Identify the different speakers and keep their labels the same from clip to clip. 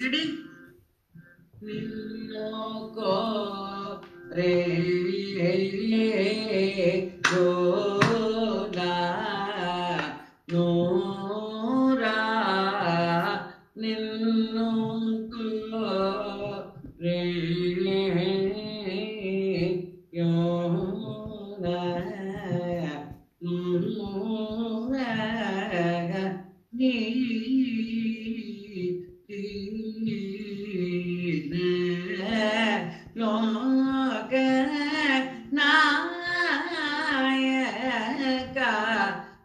Speaker 1: ready ನಿನ್ನೋಕೋ ರೇ ಗೋಲ ನೂರ ನಿನ್ನೋಕೋ ರೇ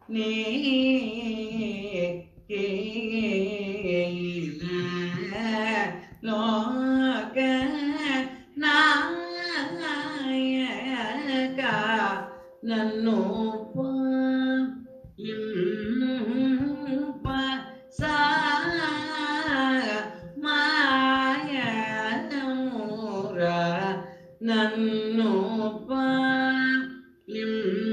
Speaker 1: ni ki lo ca na ca na no pa yim pa sa nanopa lim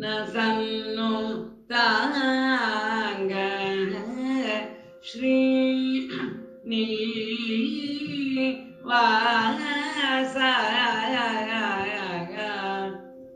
Speaker 1: नसन्नुताङ्ग Shri निवासा